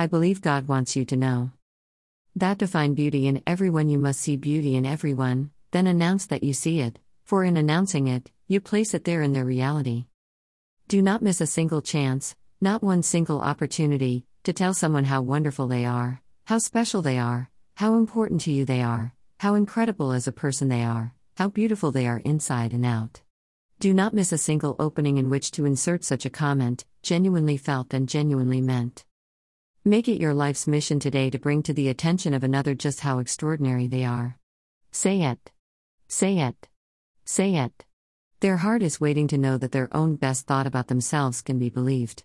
I believe God wants you to know. That to find beauty in everyone, you must see beauty in everyone, then announce that you see it, for in announcing it, you place it there in their reality. Do not miss a single chance, not one single opportunity, to tell someone how wonderful they are, how special they are, how important to you they are, how incredible as a person they are, how beautiful they are inside and out. Do not miss a single opening in which to insert such a comment, genuinely felt and genuinely meant. Make it your life's mission today to bring to the attention of another just how extraordinary they are. Say it. Say it. Say it. Their heart is waiting to know that their own best thought about themselves can be believed.